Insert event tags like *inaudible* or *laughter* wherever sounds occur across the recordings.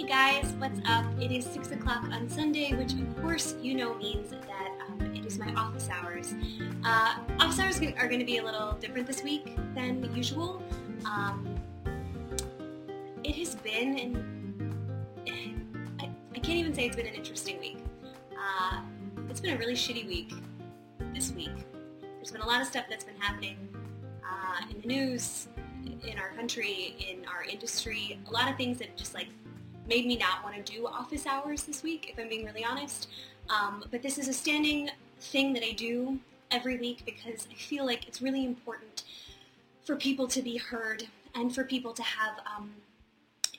Hey guys, what's up? It is 6 o'clock on Sunday, which of course you know means that um, it is my office hours. Uh, office hours are going to be a little different this week than usual. Um, it has been, and I, I, can't even say it's been an interesting week. Uh, it's been a really shitty week this week. There's been a lot of stuff that's been happening uh, in the news, in our country, in our industry, a lot of things that just like made me not want to do office hours this week, if I'm being really honest. Um, but this is a standing thing that I do every week because I feel like it's really important for people to be heard and for people to have um,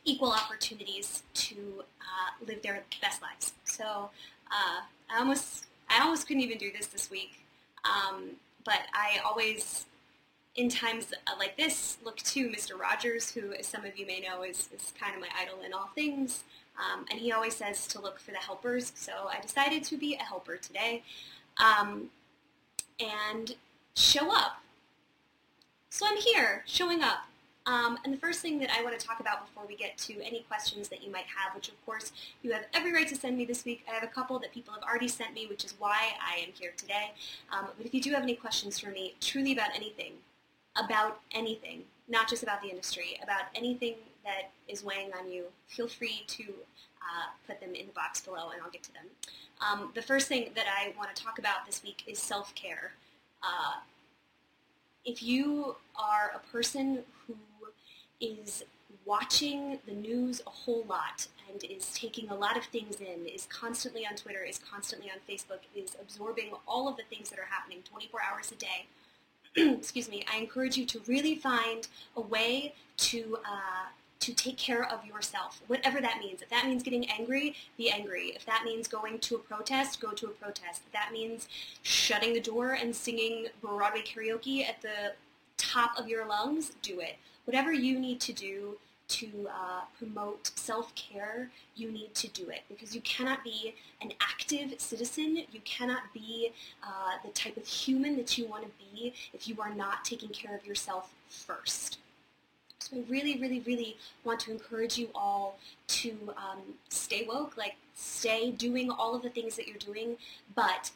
equal opportunities to uh, live their best lives. So uh, I almost I almost couldn't even do this this week, um, but I always in times uh, like this, look to Mr. Rogers, who, as some of you may know, is, is kind of my idol in all things. Um, and he always says to look for the helpers. So I decided to be a helper today um, and show up. So I'm here, showing up. Um, and the first thing that I want to talk about before we get to any questions that you might have, which of course you have every right to send me this week. I have a couple that people have already sent me, which is why I am here today. Um, but if you do have any questions for me, truly about anything, about anything, not just about the industry, about anything that is weighing on you, feel free to uh, put them in the box below and I'll get to them. Um, the first thing that I want to talk about this week is self-care. Uh, if you are a person who is watching the news a whole lot and is taking a lot of things in, is constantly on Twitter, is constantly on Facebook, is absorbing all of the things that are happening 24 hours a day, *clears throat* excuse me, I encourage you to really find a way to uh, to take care of yourself, whatever that means. If that means getting angry, be angry. If that means going to a protest, go to a protest. If that means shutting the door and singing Broadway karaoke at the top of your lungs, do it. Whatever you need to do to uh, promote self-care, you need to do it because you cannot be an active citizen. You cannot be uh, the type of human that you want to be if you are not taking care of yourself first. So I really, really, really want to encourage you all to um, stay woke, like stay doing all of the things that you're doing, but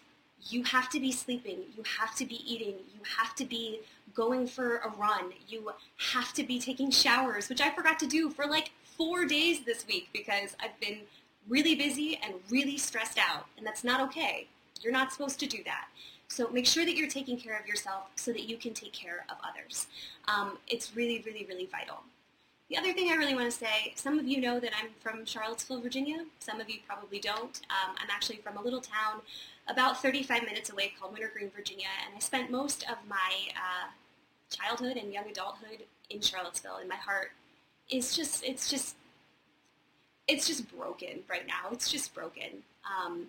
you have to be sleeping, you have to be eating, you have to be going for a run, you have to be taking showers, which I forgot to do for like four days this week because I've been really busy and really stressed out, and that's not okay. You're not supposed to do that. So make sure that you're taking care of yourself so that you can take care of others. Um, it's really, really, really vital. The other thing I really want to say, some of you know that I'm from Charlottesville, Virginia. Some of you probably don't. Um, I'm actually from a little town about 35 minutes away called Wintergreen, Virginia, and I spent most of my uh, childhood and young adulthood in Charlottesville, and my heart is just, it's just, it's just broken right now. It's just broken. Um,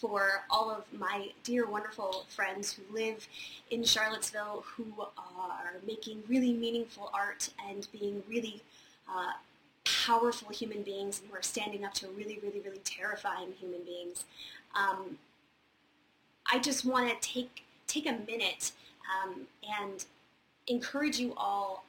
for all of my dear, wonderful friends who live in Charlottesville who are making really meaningful art and being really uh, powerful human beings and who are standing up to really, really, really terrifying human beings. Um, I just want to take take a minute um, and encourage you all.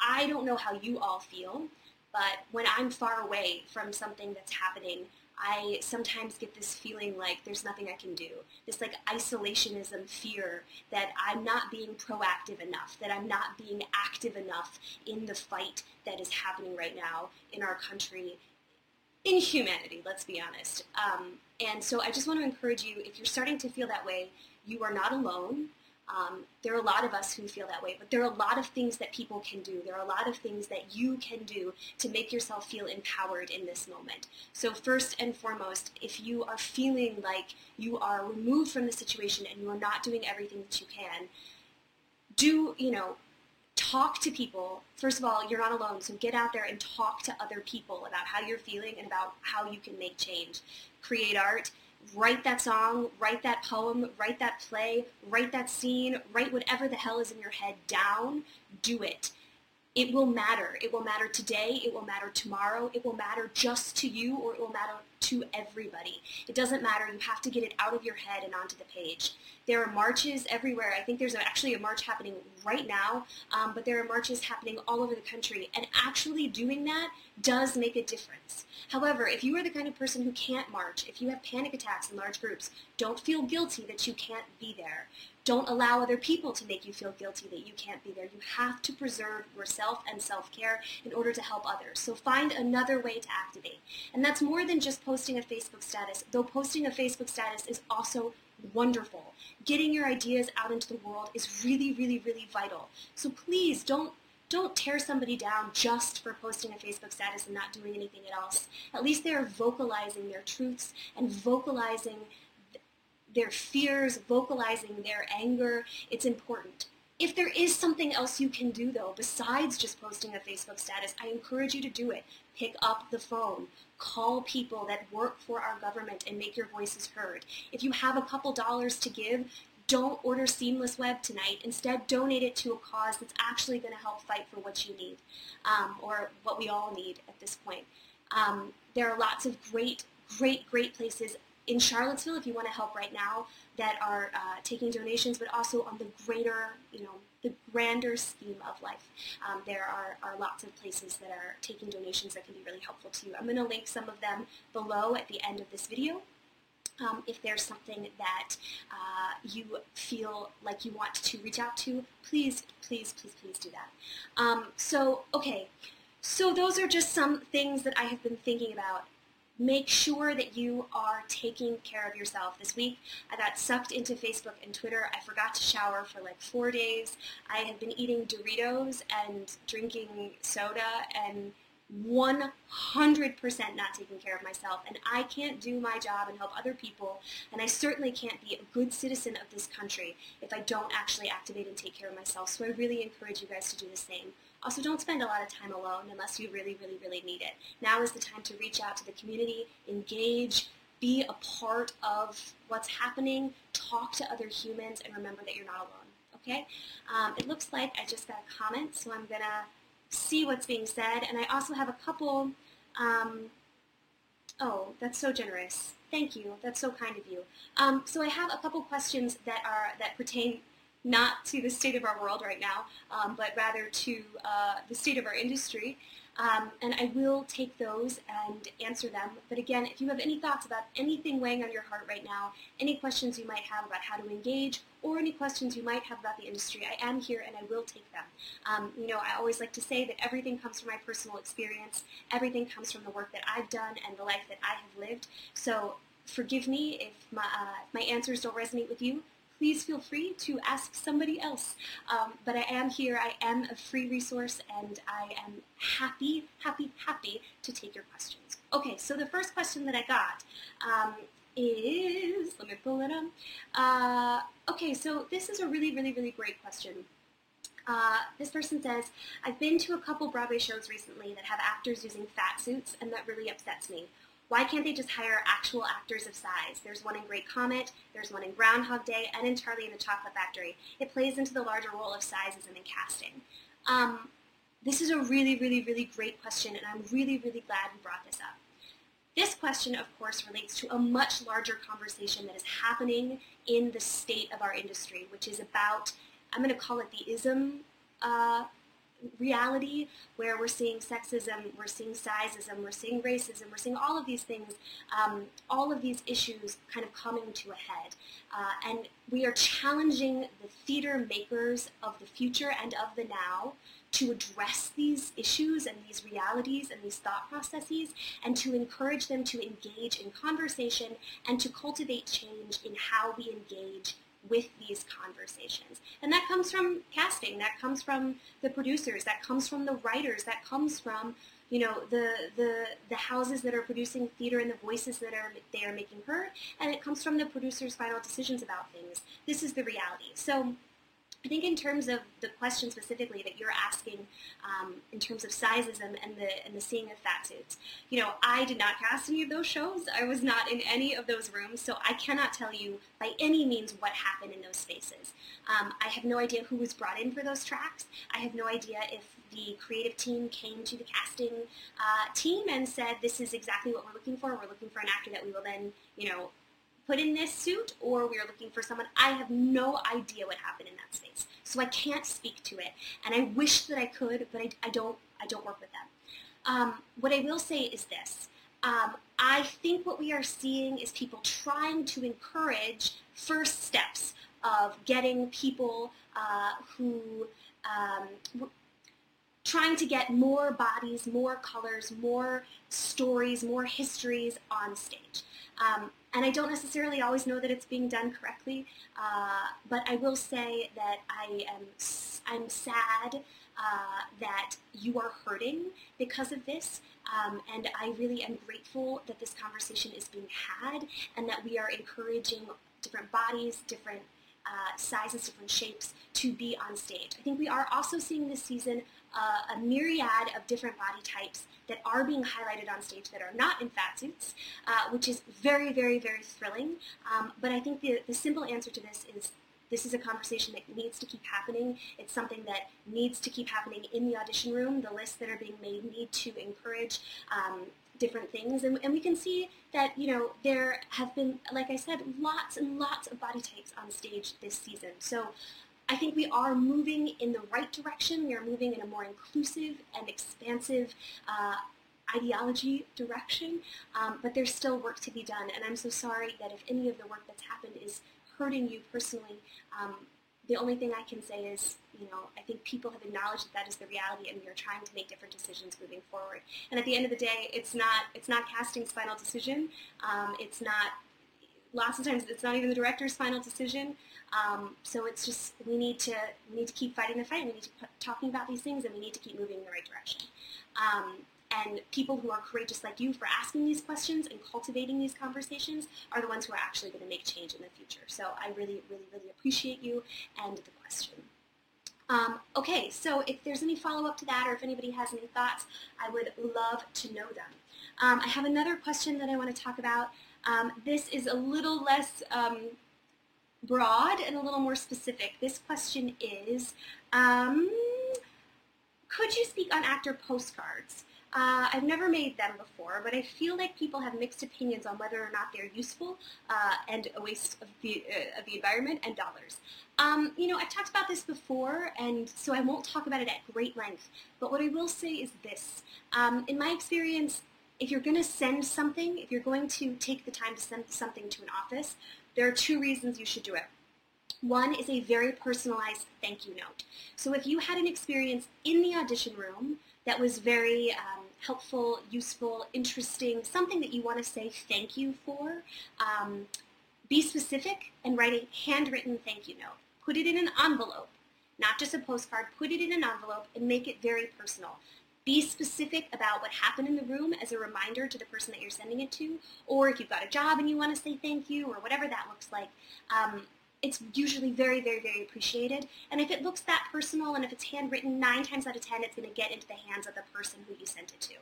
I don't know how you all feel, but when I'm far away from something that's happening, I sometimes get this feeling like there's nothing I can do. This like isolationism fear that I'm not being proactive enough, that I'm not being active enough in the fight that is happening right now in our country, in humanity, let's be honest. Um, and so I just want to encourage you, if you're starting to feel that way, you are not alone. Um, there are a lot of us who feel that way, but there are a lot of things that people can do. There are a lot of things that you can do to make yourself feel empowered in this moment. So first and foremost, if you are feeling like you are removed from the situation and you are not doing everything that you can, do, you know, talk to people. First of all, you're not alone, so get out there and talk to other people about how you're feeling and about how you can make change. Create art write that song, write that poem, write that play, write that scene, write whatever the hell is in your head down, do it. It will matter. It will matter today. It will matter tomorrow. It will matter just to you or it will matter to everybody. It doesn't matter. You have to get it out of your head and onto the page. There are marches everywhere. I think there's actually a march happening right now, um, but there are marches happening all over the country. And actually doing that does make a difference. However, if you are the kind of person who can't march, if you have panic attacks in large groups, don't feel guilty that you can't be there. Don't allow other people to make you feel guilty that you can't be there. You have to preserve yourself and self-care in order to help others. So find another way to activate. And that's more than just posting a Facebook status, though posting a Facebook status is also wonderful. Getting your ideas out into the world is really, really, really vital. So please don't don't tear somebody down just for posting a Facebook status and not doing anything else. At least they're vocalizing their truths and vocalizing their fears, vocalizing their anger. It's important. If there is something else you can do, though, besides just posting a Facebook status, I encourage you to do it. Pick up the phone. Call people that work for our government and make your voices heard. If you have a couple dollars to give, don't order Seamless Web tonight. Instead, donate it to a cause that's actually going to help fight for what you need, um, or what we all need at this point. Um, there are lots of great, great, great places in Charlottesville, if you want to help right now, that are uh, taking donations, but also on the greater, you know, the grander scheme of life. Um, there are, are lots of places that are taking donations that can be really helpful to you. I'm going to link some of them below at the end of this video. Um, if there's something that uh, you feel like you want to reach out to, please, please, please, please do that. Um, so, okay, so those are just some things that I have been thinking about make sure that you are taking care of yourself. This week, I got sucked into Facebook and Twitter. I forgot to shower for like four days. I have been eating Doritos and drinking soda and 100% not taking care of myself. And I can't do my job and help other people. And I certainly can't be a good citizen of this country if I don't actually activate and take care of myself. So I really encourage you guys to do the same. Also, don't spend a lot of time alone unless you really, really, really need it. Now is the time to reach out to the community, engage, be a part of what's happening, talk to other humans, and remember that you're not alone. Okay? Um, it looks like I just got a comment, so I'm going to see what's being said. And I also have a couple, um, oh, that's so generous. Thank you. That's so kind of you. Um, so I have a couple questions that are that pertain not to the state of our world right now, um, but rather to uh, the state of our industry. Um, and I will take those and answer them. But again, if you have any thoughts about anything weighing on your heart right now, any questions you might have about how to engage, or any questions you might have about the industry, I am here and I will take them. Um, you know, I always like to say that everything comes from my personal experience. Everything comes from the work that I've done and the life that I have lived. So forgive me if my, uh, my answers don't resonate with you please feel free to ask somebody else. Um, but I am here, I am a free resource, and I am happy, happy, happy to take your questions. Okay, so the first question that I got um, is, let me pull it up. Uh, okay, so this is a really, really, really great question. Uh, this person says, I've been to a couple Broadway shows recently that have actors using fat suits, and that really upsets me. Why can't they just hire actual actors of size? There's one in Great Comet, there's one in Groundhog Day, and in Charlie and the Chocolate Factory. It plays into the larger role of sizeism in casting. Um, this is a really, really, really great question, and I'm really, really glad you brought this up. This question, of course, relates to a much larger conversation that is happening in the state of our industry, which is about, I'm going to call it the ism uh, reality where we're seeing sexism, we're seeing sizeism, we're seeing racism, we're seeing all of these things, um, all of these issues kind of coming to a head. Uh, and we are challenging the theater makers of the future and of the now to address these issues and these realities and these thought processes and to encourage them to engage in conversation and to cultivate change in how we engage with these conversations. And that comes from casting, that comes from the producers, that comes from the writers, that comes from you know the the the houses that are producing theater and the voices that are they are making heard, and it comes from the producers' final decisions about things. This is the reality. So I think in terms of the question specifically that you're asking, um, in terms of sizeism and the and the seeing of fat suits, you know, I did not cast any of those shows. I was not in any of those rooms, so I cannot tell you by any means what happened in those spaces. Um, I have no idea who was brought in for those tracks. I have no idea if the creative team came to the casting uh, team and said, "This is exactly what we're looking for. We're looking for an actor that we will then, you know, put in this suit, or we are looking for someone." I have no idea what happened in that space, so I can't speak to it, and I wish that I could, but I, I don't. I don't work with them. Um, what I will say is this. Um, I think what we are seeing is people trying to encourage first steps of getting people uh, who um, trying to get more bodies, more colors, more stories, more histories on stage. Um, and I don't necessarily always know that it's being done correctly, uh, but I will say that I am I'm sad uh, that you are hurting because of this. Um, and I really am grateful that this conversation is being had and that we are encouraging different bodies, different uh, sizes, different shapes to be on stage. I think we are also seeing this season uh, a myriad of different body types that are being highlighted on stage that are not in fat suits, uh, which is very, very, very thrilling. Um, but I think the, the simple answer to this is this is a conversation that needs to keep happening. It's something that needs to keep happening in the audition room. The lists that are being made need to encourage um, different things. And, and, we can see that, you know, there have been, like I said, lots and lots of body types on stage this season. So I think we are moving in the right direction. We are moving in a more inclusive and expansive uh, ideology direction, um, but there's still work to be done. And I'm so sorry that if any of the work that's happened is hurting you personally, um, the only thing I can say is, you know, I think people have acknowledged that that is the reality, and we are trying to make different decisions moving forward. And at the end of the day, it's not it's not casting's final decision. Um, it's not lots of times it's not even the director's final decision. Um, so it's just we need to we need to keep fighting the fight. We need to keep talking about these things, and we need to keep moving in the right direction. Um, and people who are courageous like you for asking these questions and cultivating these conversations are the ones who are actually going to make change in the future. So I really, really, really appreciate you and the question. Um, okay, so if there's any follow-up to that or if anybody has any thoughts, I would love to know them. Um, I have another question that I want to talk about. Um, this is a little less um, broad and a little more specific. This question is, um, could you speak on actor postcards? Uh, I've never made them before, but I feel like people have mixed opinions on whether or not they're useful uh, and a waste of the, uh, of the environment and dollars. Um, you know, I've talked about this before, and so I won't talk about it at great length, but what I will say is this. Um, in my experience, if you're going to send something, if you're going to take the time to send something to an office, there are two reasons you should do it. One is a very personalized thank you note. So if you had an experience in the audition room that was very um, helpful, useful, interesting, something that you want to say thank you for, um, be specific and write a handwritten thank you note. Put it in an envelope, not just a postcard. Put it in an envelope and make it very personal. Be specific about what happened in the room as a reminder to the person that you're sending it to, or if you've got a job and you want to say thank you, or whatever that looks like. Um, it's usually very, very, very appreciated. And if it looks that personal and if it's handwritten, nine times out of ten, it's going to get into the hands of the person who you sent it to.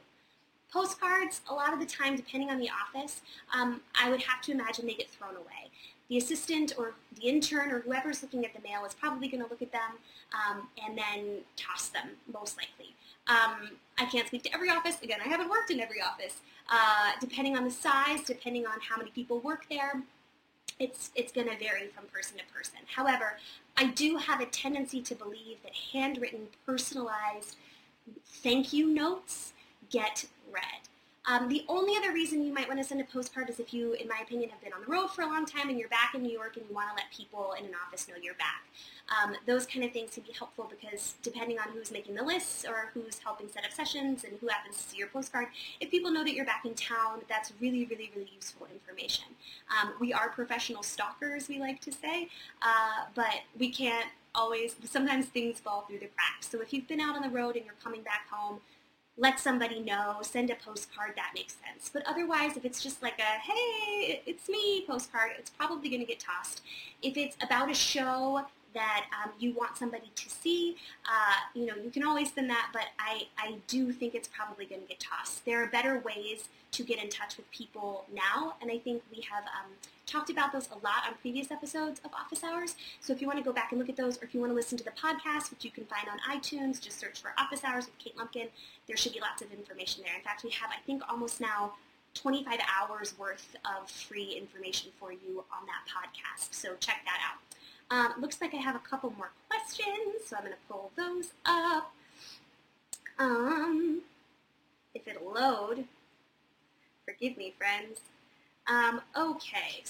Postcards, a lot of the time, depending on the office, um, I would have to imagine they get thrown away. The assistant or the intern or whoever's looking at the mail is probably going to look at them um, and then toss them, most likely. Um, I can't speak to every office. Again, I haven't worked in every office. Uh, depending on the size, depending on how many people work there, it's, it's going to vary from person to person. However, I do have a tendency to believe that handwritten, personalized thank you notes get read. Um, the only other reason you might want to send a postcard is if you, in my opinion, have been on the road for a long time and you're back in New York and you want to let people in an office know you're back. Um, those kind of things can be helpful because depending on who's making the lists or who's helping set up sessions and who happens to see your postcard, if people know that you're back in town, that's really, really, really useful information. Um, we are professional stalkers, we like to say, uh, but we can't always, sometimes things fall through the cracks. So if you've been out on the road and you're coming back home, let somebody know, send a postcard, that makes sense. But otherwise, if it's just like a, hey, it's me postcard, it's probably going to get tossed. If it's about a show that um, you want somebody to see, uh, you know, you can always send that, but I, I do think it's probably going to get tossed. There are better ways to get in touch with people now, and I think we have um, talked about those a lot on previous episodes of Office Hours. So if you want to go back and look at those, or if you want to listen to the podcast, which you can find on iTunes, just search for Office Hours with Kate Lumpkin. There should be lots of information there. In fact, we have, I think, almost now 25 hours worth of free information for you on that podcast. So check that out. Um, looks like I have a couple more questions, so I'm going to pull those up. Um, if it'll load. Forgive me, friends. Um, okay.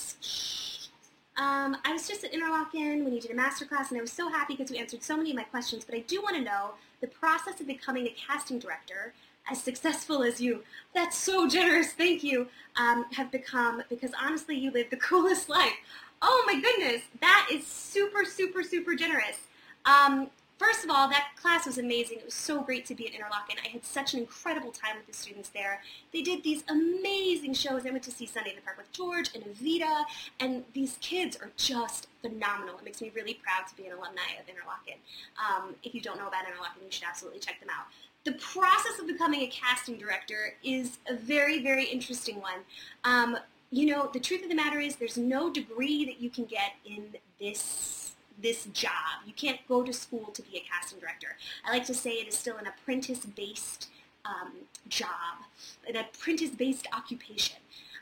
Um, I was just at Interlochen when you did a masterclass, and I was so happy because you answered so many of my questions, but I do want to know the process of becoming a casting director as successful as you, that's so generous, thank you, um, have become because honestly you live the *laughs* coolest life. Oh my goodness, that is super, super, super generous. Um, first of all, that class was amazing. It was so great to be at Interlochen. I had such an incredible time with the students there. They did these amazing shows. I went to see Sunday in the Park with George and Evita, and these kids are just phenomenal. It makes me really proud to be an alumni of Interlochen. Um, if you don't know about Interlochen, you should absolutely check them out the process of becoming a casting director is a very, very interesting one. Um, you know, the truth of the matter is there's no degree that you can get in this this job. You can't go to school to be a casting director. I like to say it is still an apprentice-based um, job, an apprentice-based occupation.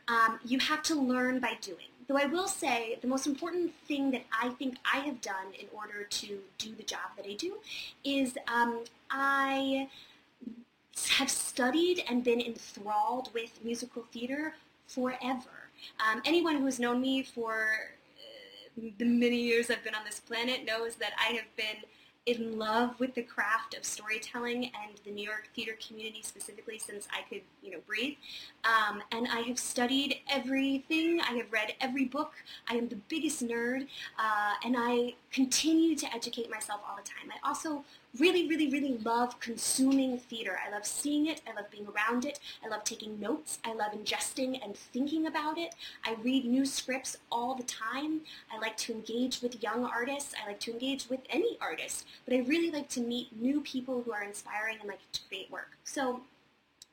Um, you have to learn by doing. Though I will say the most important thing that I think I have done in order to do the job that I do is um, I have studied and been enthralled with musical theater forever. Um, anyone who has known me for the many years I've been on this planet knows that I have been in love with the craft of storytelling and the New York theater community specifically since I could, you know, breathe. Um, and I have studied everything. I have read every book. I am the biggest nerd, uh, and I continue to educate myself all the time. I also really, really, really love consuming theater. I love seeing it. I love being around it. I love taking notes. I love ingesting and thinking about it. I read new scripts all the time. I like to engage with young artists. I like to engage with any artist. But I really like to meet new people who are inspiring and like to create work. So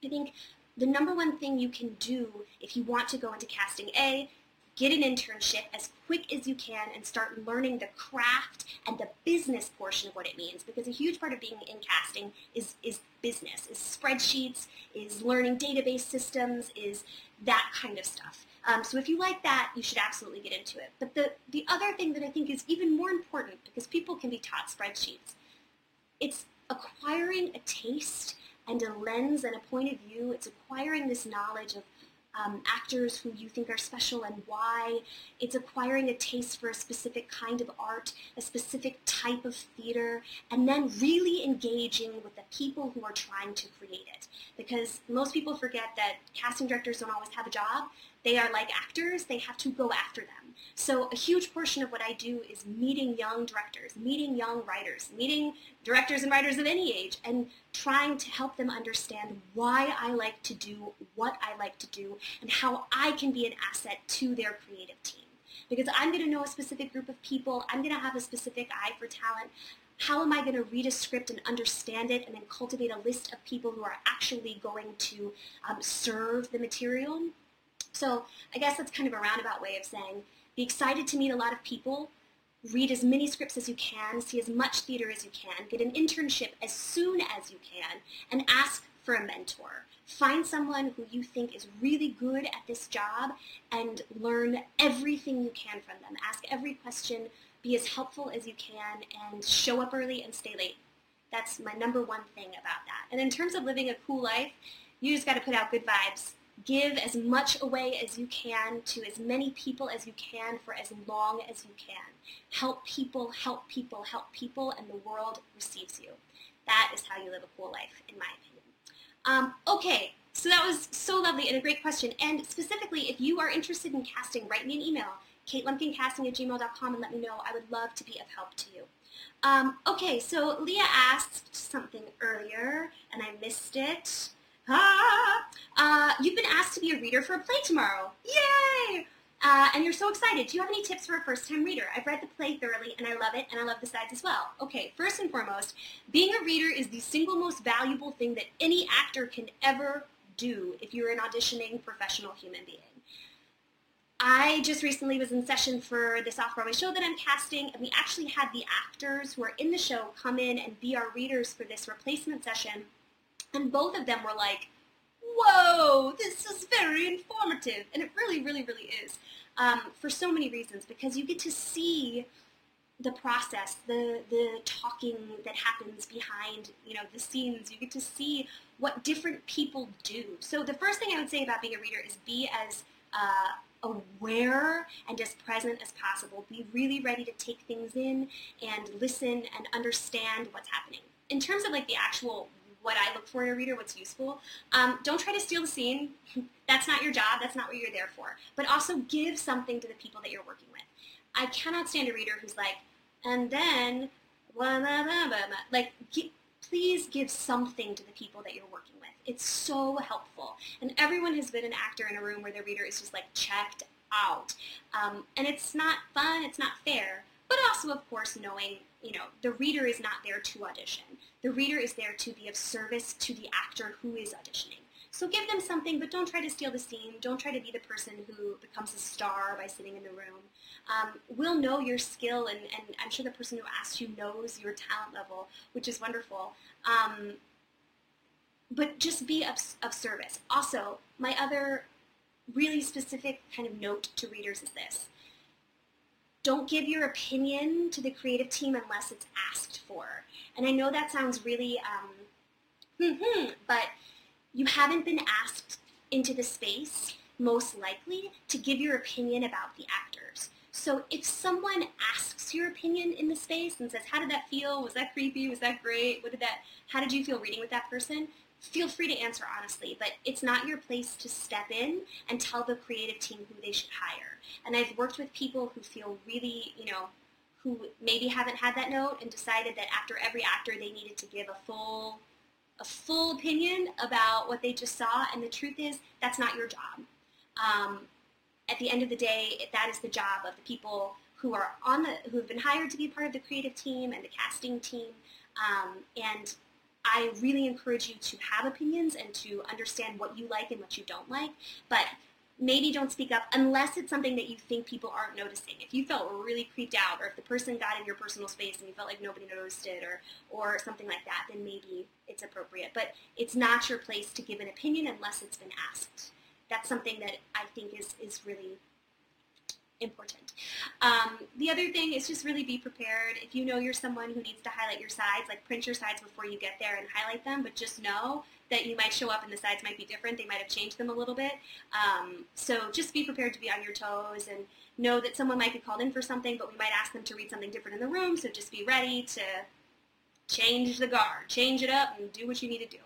I think the number one thing you can do if you want to go into casting, A, get an internship as quick as you can and start learning the craft and the business portion of what it means because a huge part of being in casting is, is business, is spreadsheets, is learning database systems, is that kind of stuff. Um, so if you like that, you should absolutely get into it. But the, the other thing that I think is even more important because people can be taught spreadsheets, it's acquiring a taste and a lens and a point of view. It's acquiring this knowledge of um, actors who you think are special and why. It's acquiring a taste for a specific kind of art, a specific type of theater, and then really engaging with the people who are trying to create it. Because most people forget that casting directors don't always have a job. They are like actors. They have to go after them. So a huge portion of what I do is meeting young directors, meeting young writers, meeting directors and writers of any age, and trying to help them understand why I like to do what I like to do and how I can be an asset to their creative team. Because I'm going to know a specific group of people, I'm going to have a specific eye for talent. How am I going to read a script and understand it and then cultivate a list of people who are actually going to um, serve the material? So I guess that's kind of a roundabout way of saying be excited to meet a lot of people, read as many scripts as you can, see as much theater as you can, get an internship as soon as you can, and ask for a mentor. Find someone who you think is really good at this job and learn everything you can from them. Ask every question, be as helpful as you can, and show up early and stay late. That's my number one thing about that. And in terms of living a cool life, you just got to put out good vibes give as much away as you can to as many people as you can for as long as you can. Help people, help people, help people, and the world receives you. That is how you live a cool life, in my opinion. Um, okay, so that was so lovely and a great question. And specifically, if you are interested in casting, write me an email, katelumpkincasting at gmail.com, and let me know. I would love to be of help to you. Um, okay, so Leah asked something earlier, and I missed it. Ah! Uh, you've been asked to be a reader for a play tomorrow. Yay! Uh, and you're so excited. Do you have any tips for a first-time reader? I've read the play thoroughly and I love it and I love the sides as well. Okay, first and foremost, being a reader is the single most valuable thing that any actor can ever do if you're an auditioning professional human being. I just recently was in session for this off-Broadway show that I'm casting, and we actually had the actors who are in the show come in and be our readers for this replacement session, and both of them were like, whoa, this is very informative. And it really, really, really is um, for so many reasons because you get to see the process, the, the talking that happens behind, you know, the scenes. You get to see what different people do. So the first thing I would say about being a reader is be as uh, aware and as present as possible. Be really ready to take things in and listen and understand what's happening. In terms of like the actual what I look for in a reader, what's useful. Um, don't try to steal the scene. *laughs* That's not your job. That's not what you're there for. But also give something to the people that you're working with. I cannot stand a reader who's like, and then, blah, blah, blah, blah, like, please give something to the people that you're working with. It's so helpful. And everyone has been an actor in a room where the reader is just like checked out. Um, and it's not fun, it's not fair. But also, of course, knowing, you know, the reader is not there to audition. The reader is there to be of service to the actor who is auditioning. So give them something, but don't try to steal the scene. Don't try to be the person who becomes a star by sitting in the room. Um, we'll know your skill, and, and, I'm sure the person who asked you knows your talent level, which is wonderful. Um, but just be of, of service. Also, my other really specific kind of note to readers is this. Don't give your opinion to the creative team unless it's asked for. And I know that sounds really, um, but you haven't been asked into the space, most likely, to give your opinion about the actors. So if someone asks your opinion in the space and says, how did that feel? Was that creepy? Was that great? What did that, how did you feel reading with that person? Feel free to answer honestly, but it's not your place to step in and tell the creative team who they should hire. And I've worked with people who feel really, you know, who maybe haven't had that note and decided that after every actor they needed to give a full a full opinion about what they just saw. And the truth is that's not your job. Um, at the end of the day that is the job of the people who are on the who have been hired to be part of the creative team and the casting team. Um, and I really encourage you to have opinions and to understand what you like and what you don't like but maybe don't speak up unless it's something that you think people aren't noticing. If you felt really creeped out or if the person got in your personal space and you felt like nobody noticed it or, or something like that, then maybe it's appropriate. But it's not your place to give an opinion unless it's been asked. That's something that I think is, is really important. Um, the other thing is just really be prepared. If you know you're someone who needs to highlight your sides, like print your sides before you get there and highlight them, but just know that you might show up and the sides might be different. They might have changed them a little bit. Um, so just be prepared to be on your toes and know that someone might be called in for something, but we might ask them to read something different in the room. So just be ready to change the guard, change it up, and do what you need to do.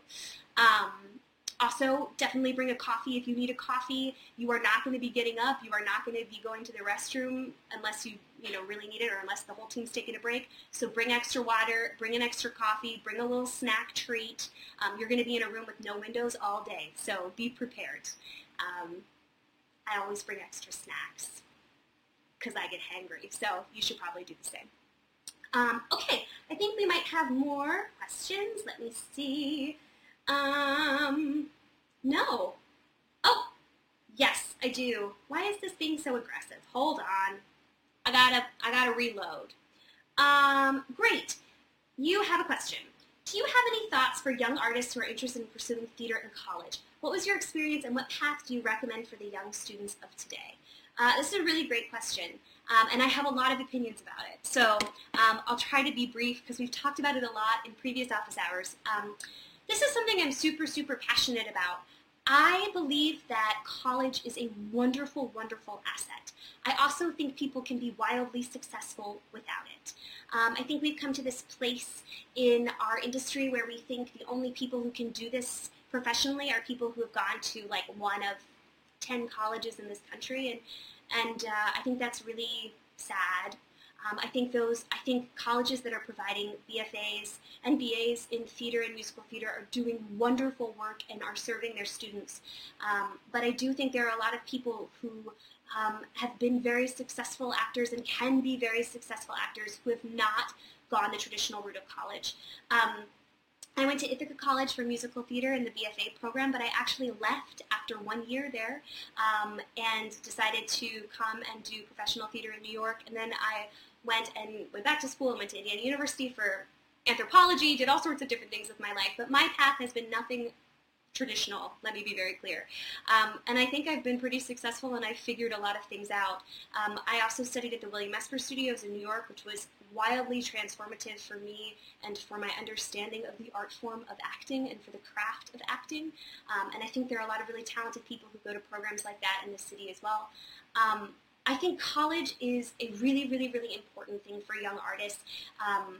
Um, also, definitely bring a coffee if you need a coffee. You are not going to be getting up. You are not going to be going to the restroom unless you you know really need it or unless the whole team's taking a break. So bring extra water, bring an extra coffee, bring a little snack treat. Um, you're going to be in a room with no windows all day, so be prepared. Um, I always bring extra snacks because I get hangry, so you should probably do the same. Um, okay, I think we might have more questions. Let me see. Um, no. Oh, yes, I do. Why is this being so aggressive? Hold on. I gotta, I gotta reload. Um, great. You have a question. Do you have any thoughts for young artists who are interested in pursuing theater in college? What was your experience and what path do you recommend for the young students of today? Uh, this is a really great question, um, and I have a lot of opinions about it. So um, I'll try to be brief because we've talked about it a lot in previous office hours. Um, this is something I'm super, super passionate about. I believe that college is a wonderful, wonderful asset. I also think people can be wildly successful without it. Um, I think we've come to this place in our industry where we think the only people who can do this professionally are people who have gone to like one of 10 colleges in this country and, and uh, I think that's really sad. Um, I think those, I think colleges that are providing BFAs and BAs in theater and musical theater are doing wonderful work and are serving their students. Um, but I do think there are a lot of people who um, have been very successful actors and can be very successful actors who have not gone the traditional route of college. Um, I went to Ithaca College for musical theater in the BFA program, but I actually left after one year there um, and decided to come and do professional theater in New York. And then I went and went back to school and went to Indiana University for anthropology, did all sorts of different things with my life. But my path has been nothing traditional, let me be very clear. Um, and I think I've been pretty successful and I've figured a lot of things out. Um, I also studied at the William Esper Studios in New York, which was wildly transformative for me and for my understanding of the art form of acting and for the craft of acting. Um, and I think there are a lot of really talented people who go to programs like that in the city as well. I think college is a really, really, really important thing for young artists. Um,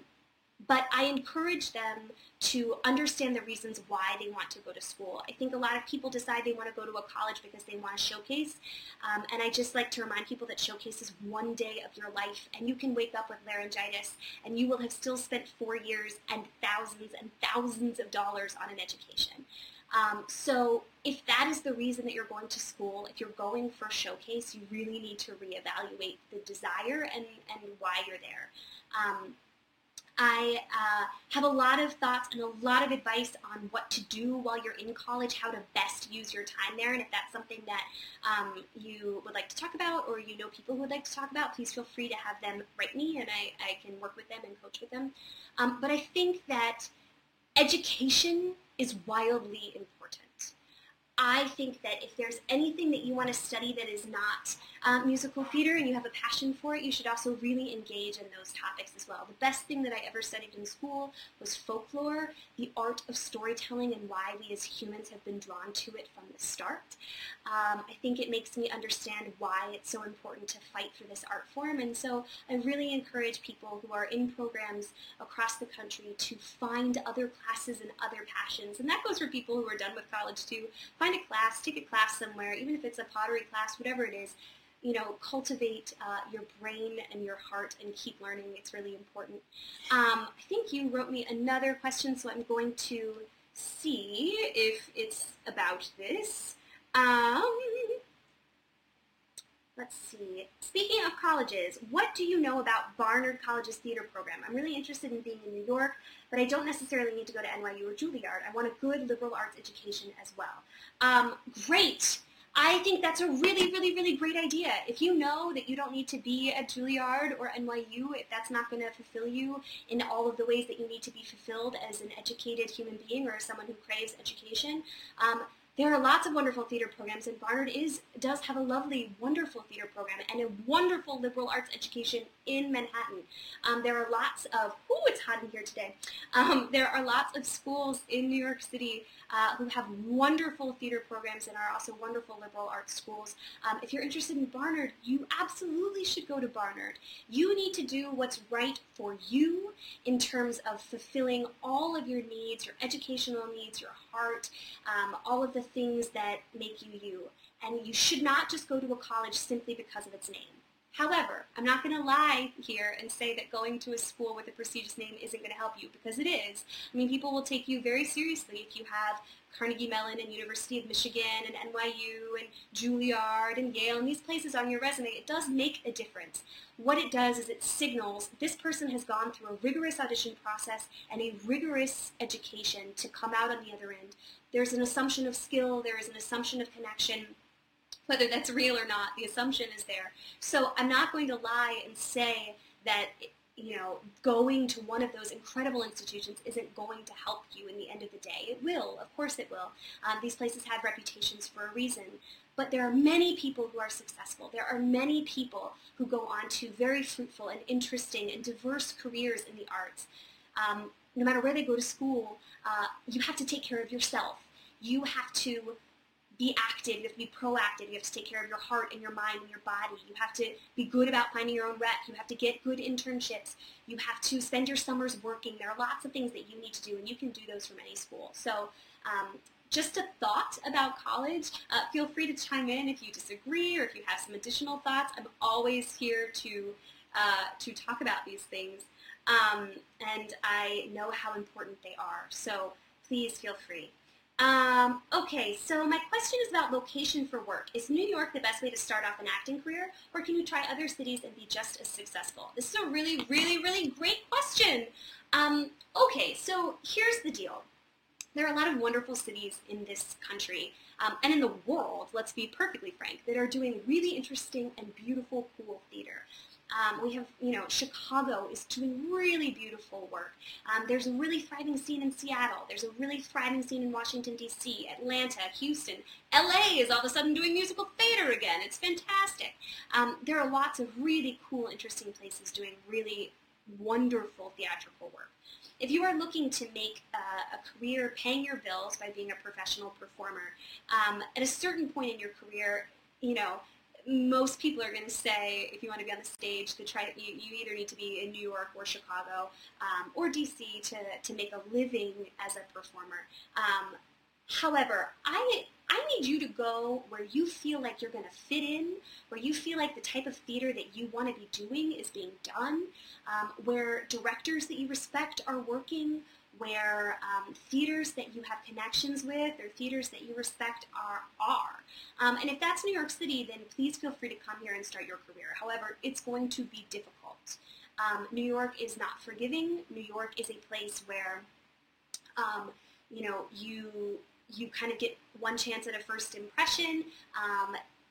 but I encourage them to understand the reasons why they want to go to school. I think a lot of people decide they want to go to a college because they want to showcase, um, and I just like to remind people that showcase is one day of your life, and you can wake up with laryngitis, and you will have still spent four years and thousands and thousands of dollars on an education. Um, so if that is the reason that you're going to school, if you're going for showcase, you really need to reevaluate the desire and, and why you're there. Um, I uh, have a lot of thoughts and a lot of advice on what to do while you're in college, how to best use your time there. And if that's something that um, you would like to talk about or you know people who would like to talk about, please feel free to have them write me and I, I can work with them and coach with them. Um, but I think that education is wildly important. I think that if there's anything that you want to study that is not uh, musical theater and you have a passion for it, you should also really engage in those topics as well. The best thing that I ever studied in school was folklore, the art of storytelling and why we as humans have been drawn to it from the start. Um, I think it makes me understand why it's so important to fight for this art form and so I really encourage people who are in programs across the country to find other classes and other passions and that goes for people who are done with college too find a class, take a class somewhere, even if it's a pottery class, whatever it is, you know, cultivate uh, your brain and your heart and keep learning. It's really important. Um, I think you wrote me another question, so I'm going to see if it's about this. Um, let's see. Speaking of colleges, what do you know about Barnard College's theater program? I'm really interested in being in New York, but I don't necessarily need to go to NYU or Juilliard. I want a good liberal arts education as well. Um, great. I think that's a really, really, really great idea. If you know that you don't need to be at Juilliard or NYU, if that's not going to fulfill you in all of the ways that you need to be fulfilled as an educated human being or as someone who craves education, um, there are lots of wonderful theater programs, and Barnard is does have a lovely, wonderful theater program and a wonderful liberal arts education in Manhattan. Um, there are lots of, oh, it's hot in here today. Um, there are lots of schools in New York City uh, who have wonderful theater programs and are also wonderful liberal arts schools. Um, if you're interested in Barnard, you absolutely should go to Barnard. You need to do what's right for you in terms of fulfilling all of your needs, your educational needs, your heart, um, all of the things that make you you. And you should not just go to a college simply because of its name. However, I'm not going to lie here and say that going to a school with a prestigious name isn't going to help you, because it is. I mean, people will take you very seriously if you have Carnegie Mellon and University of Michigan and NYU and Juilliard and Yale and these places on your resume. It does make a difference. What it does is it signals this person has gone through a rigorous audition process and a rigorous education to come out on the other end. There's an assumption of skill, there is an assumption of connection, whether that's real or not, the assumption is there. So I'm not going to lie and say that you know, going to one of those incredible institutions isn't going to help you in the end of the day. It will, of course it will. Um, these places have reputations for a reason. But there are many people who are successful. There are many people who go on to very fruitful and interesting and diverse careers in the arts. Um, no matter where they go to school, uh, you have to take care of yourself. You have to be active, you have to be proactive, you have to take care of your heart and your mind and your body. You have to be good about finding your own rep. You have to get good internships. You have to spend your summers working. There are lots of things that you need to do, and you can do those from any school. So um, just a thought about college. Uh, feel free to chime in if you disagree or if you have some additional thoughts. I'm always here to uh, to talk about these things. Um, and I know how important they are. So please feel free. Um, okay, so my question is about location for work. Is New York the best way to start off an acting career, or can you try other cities and be just as successful? This is a really, really, really great question. Um, okay, so here's the deal. There are a lot of wonderful cities in this country um, and in the world, let's be perfectly frank, that are doing really interesting and beautiful, cool theater. Um, we have, you know, Chicago is doing really beautiful work. Um, there's a really thriving scene in Seattle. There's a really thriving scene in Washington, D.C., Atlanta, Houston. L.A. is all of a sudden doing musical theater again. It's fantastic. Um, there are lots of really cool, interesting places doing really wonderful theatrical work. If you are looking to make uh, a career paying your bills by being a professional performer, um, at a certain point in your career, you know, most people are going to say if you want to be on the stage to try you, you either need to be in New York or Chicago um, or DC to, to make a living as a performer. Um, however, I I need you to go where you feel like you're going to fit in, where you feel like the type of theater that you want to be doing is being done, um, where directors that you respect are working, where um, theaters that you have connections with or theaters that you respect are are. Um, and if that's New York City, then please feel free to come here and start your career. However, it's going to be difficult. Um, New York is not forgiving. New York is a place where, um, you know, you you kind of get one chance at a first impression.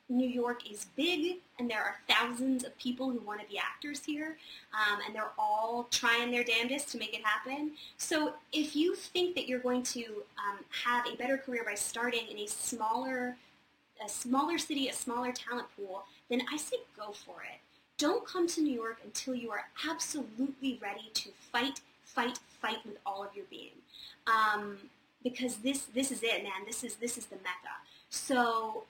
New York is big, and there are thousands of people who want to be actors here, um, and they're all trying their damnedest to make it happen. So if you think that you're going to um, have a better career by starting in a smaller, a smaller city, a smaller talent pool, then I say go for it. Don't come to New York until you are absolutely ready to fight, fight, fight with all of your being. Um, because this this is it, man. This is this is the mecca. So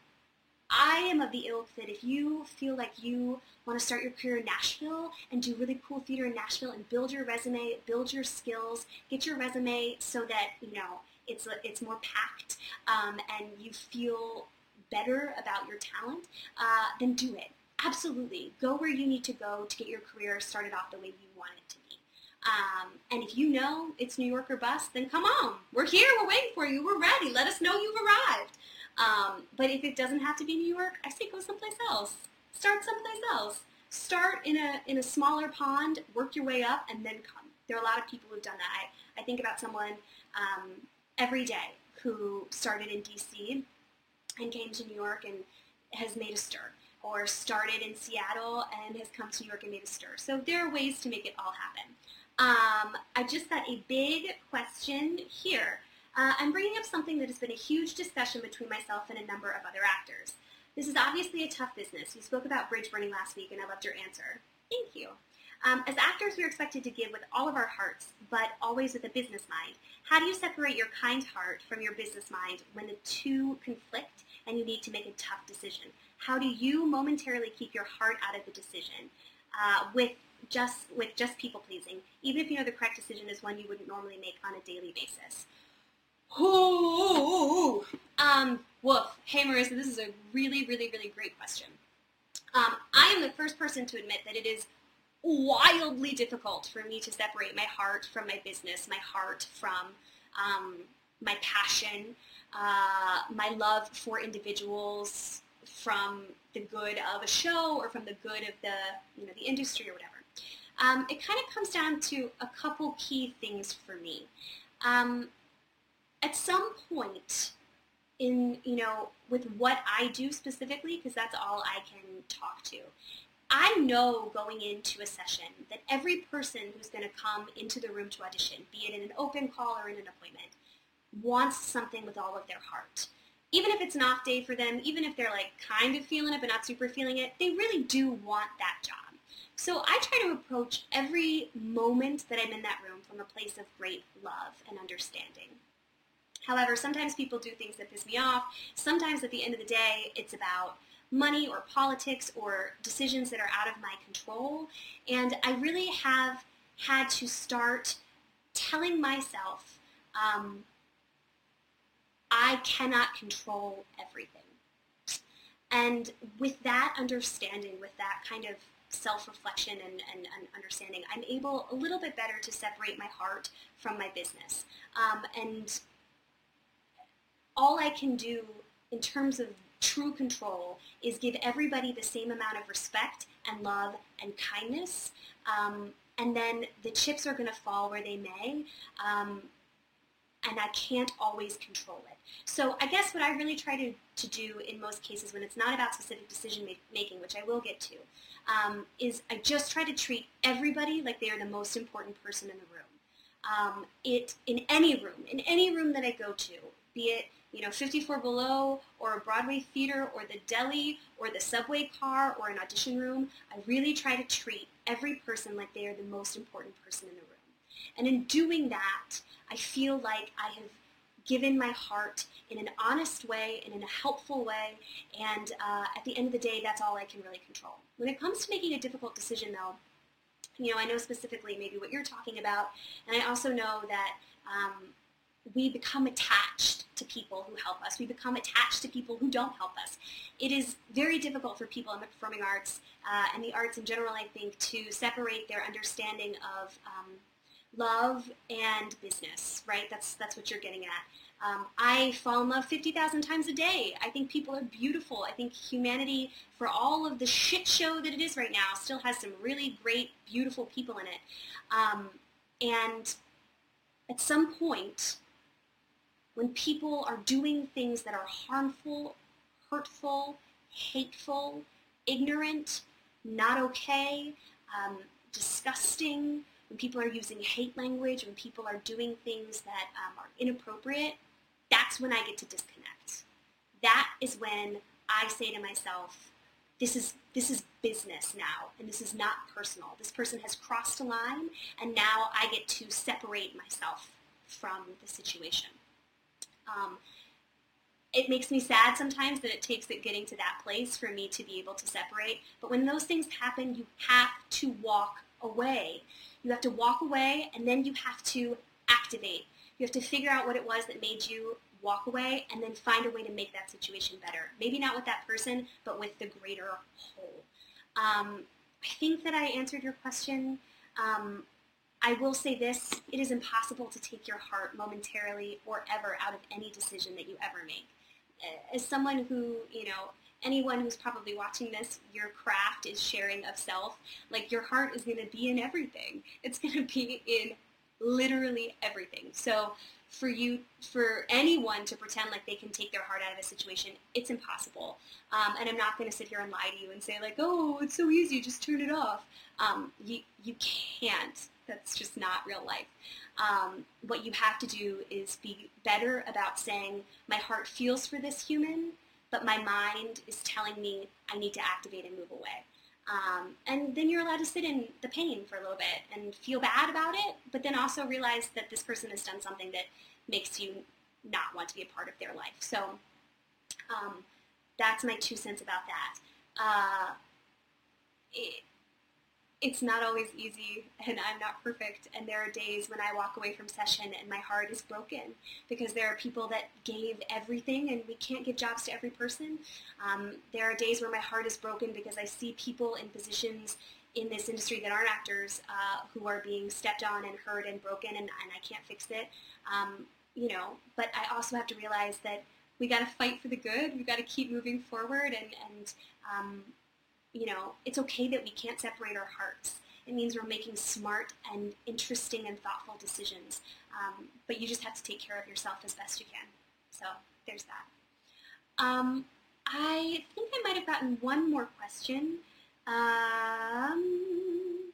I am of the ilk that if you feel like you want to start your career in Nashville and do really cool theater in Nashville and build your resume, build your skills, get your resume so that you know it's it's more packed um, and you feel better about your talent, uh, then do it. Absolutely, go where you need to go to get your career started off the way you want it to be. Um, and if you know it's New York or bust, then come on. We're here. We're waiting for you. We're ready. Let us know you've arrived. Um, but if it doesn't have to be New York, I say go someplace else. Start someplace else. Start in a in a smaller pond, work your way up, and then come. There are a lot of people who've done that. I, I think about someone um, every day who started in D.C. and came to New York and has made a stir, or started in Seattle and has come to New York and made a stir. So there are ways to make it all happen. Um, I just got a big question here. Uh, I'm bringing up something that has been a huge discussion between myself and a number of other actors. This is obviously a tough business. You spoke about bridge burning last week, and I loved your answer. Thank you. Um, as actors, we're expected to give with all of our hearts, but always with a business mind. How do you separate your kind heart from your business mind when the two conflict and you need to make a tough decision? How do you momentarily keep your heart out of the decision uh, with just with just people pleasing, even if you know the correct decision is one you wouldn't normally make on a daily basis. Ooh, um, woof. Hey Marissa, this is a really, really, really great question. Um, I am the first person to admit that it is wildly difficult for me to separate my heart from my business, my heart from um, my passion, uh, my love for individuals from the good of a show or from the good of the you know the industry or whatever. Um, it kind of comes down to a couple key things for me. Um, at some point in, you know, with what I do specifically, because that's all I can talk to, I know going into a session that every person who's going to come into the room to audition, be it in an open call or in an appointment, wants something with all of their heart. Even if it's an off day for them, even if they're like kind of feeling it but not super feeling it, they really do want that job. So I try to approach every moment that I'm in that room from a place of great love and understanding. However, sometimes people do things that piss me off. Sometimes at the end of the day, it's about money or politics or decisions that are out of my control. And I really have had to start telling myself um, I cannot control everything. And with that understanding, with that kind of self-reflection and, and, and, understanding, I'm able a little bit better to separate my heart from my business. Um, and all I can do in terms of true control is give everybody the same amount of respect and love and kindness. Um, and then the chips are going to fall where they may. Um, and I can't always control it. So I guess what I really try to, to do in most cases when it's not about specific decision making, which I will get to, um, is I just try to treat everybody like they are the most important person in the room. Um, it in any room, in any room that I go to, be it you know 54 Below or a Broadway theater or the deli or the subway car or an audition room, I really try to treat every person like they are the most important person in the room. And in doing that, I feel like I have given my heart in an honest way and in a helpful way. And uh, at the end of the day, that's all I can really control. When it comes to making a difficult decision, though, you know, I know specifically maybe what you're talking about, and I also know that um, we become attached to people who help us. We become attached to people who don't help us. It is very difficult for people in the performing arts uh, and the arts in general, I think, to separate their understanding of um, love and business, right? That's that's what you're getting at. Um, I fall in love 50,000 times a day. I think people are beautiful. I think humanity, for all of the shit show that it is right now, still has some really great, beautiful people in it. Um, and at some point, when people are doing things that are harmful, hurtful, hateful, ignorant, not okay, um, disgusting, when people are using hate language, when people are doing things that um, are inappropriate, that's when I get to disconnect. That is when I say to myself, this is this is business now, and this is not personal. This person has crossed a line, and now I get to separate myself from the situation. Um, it makes me sad sometimes that it takes it getting to that place for me to be able to separate. But when those things happen, you have to walk away. You have to walk away and then you have to activate. You have to figure out what it was that made you walk away and then find a way to make that situation better. Maybe not with that person, but with the greater whole. Um, I think that I answered your question. Um, I will say this, it is impossible to take your heart momentarily or ever out of any decision that you ever make. As someone who, you know, anyone who's probably watching this, your craft is sharing of self. Like your heart is going to be in everything. It's going to be in literally everything. So for you, for anyone to pretend like they can take their heart out of a situation, it's impossible. Um, and I'm not going to sit here and lie to you and say like, oh, it's so easy, just turn it off. Um, you you can't. That's just not real life. Um, what you have to do is be better about saying, my heart feels for this human, but my mind is telling me I need to activate and move away. Um, and then you're allowed to sit in the pain for a little bit and feel bad about it, but then also realize that this person has done something that makes you not want to be a part of their life. So um, that's my two cents about that. Uh, it, it's not always easy and I'm not perfect and there are days when I walk away from session and my heart is broken because there are people that gave everything and we can't give jobs to every person. Um, there are days where my heart is broken because I see people in positions in this industry that aren't actors uh, who are being stepped on and hurt and broken and, and I can't fix it. Um, you know, but I also have to realize that we got to fight for the good. We've got to keep moving forward and, and um, you know, it's okay that we can't separate our hearts. It means we're making smart and interesting and thoughtful decisions. Um, but you just have to take care of yourself as best you can. So there's that. Um, I think I might have gotten one more question. Um,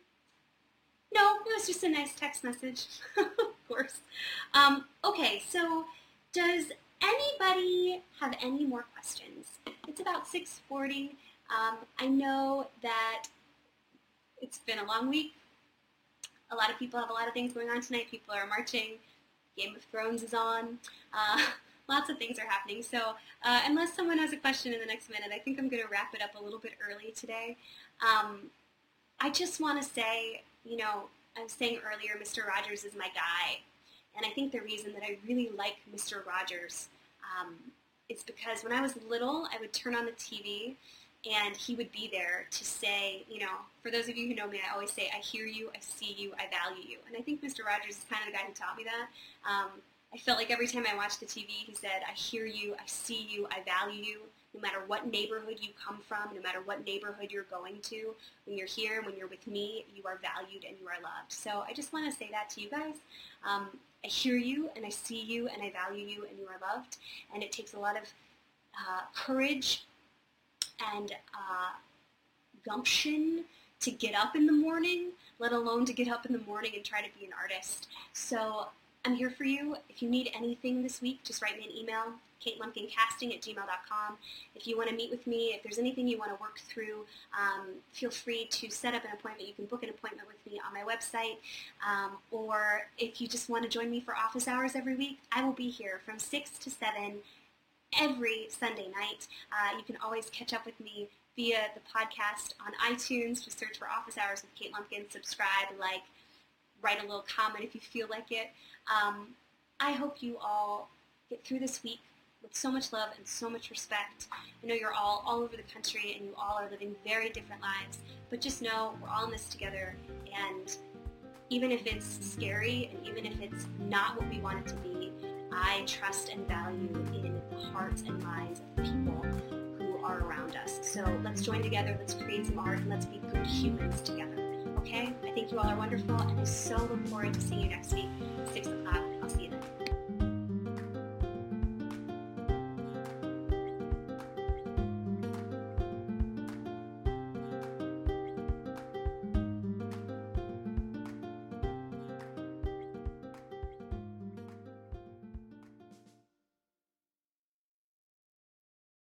no, it was just a nice text message, *laughs* of course. Um, okay, so does anybody have any more questions? It's about 640. Um, I know that it's been a long week. A lot of people have a lot of things going on tonight. People are marching. Game of Thrones is on. Uh, *laughs* lots of things are happening. So uh, unless someone has a question in the next minute, I think I'm going to wrap it up a little bit early today. Um, I just want to say, you know, I was saying earlier, Mr. Rogers is my guy. And I think the reason that I really like Mr. Rogers um, is because when I was little, I would turn on the TV and he would be there to say, you know, for those of you who know me, I always say, I hear you, I see you, I value you. And I think Mr. Rogers is kind of the guy who taught me that. Um, I felt like every time I watched the TV, he said, I hear you, I see you, I value you. No matter what neighborhood you come from, no matter what neighborhood you're going to, when you're here, when you're with me, you are valued and you are loved. So I just want to say that to you guys. Um, I hear you and I see you and I value you and you are loved. And it takes a lot of uh, courage and uh, gumption to get up in the morning, let alone to get up in the morning and try to be an artist. So I'm here for you. If you need anything this week, just write me an email, katelumpkincasting at gmail.com. If you want to meet with me, if there's anything you want to work through, um, feel free to set up an appointment. You can book an appointment with me on my website. Um, or if you just want to join me for office hours every week, I will be here from 6 to 7 every Sunday night. Uh, you can always catch up with me via the podcast on iTunes. Just search for Office Hours with Kate Lumpkin. Subscribe, like, write a little comment if you feel like it. Um, I hope you all get through this week with so much love and so much respect. I know you're all all over the country and you all are living very different lives, but just know we're all in this together and even if it's scary and even if it's not what we want it to be, I trust and value in hearts and minds of the people who are around us. So let's join together, let's create some art, and let's be good humans together. Okay? I think you all are wonderful, and I so look forward to seeing you next week, 6 o'clock. I'll see you then.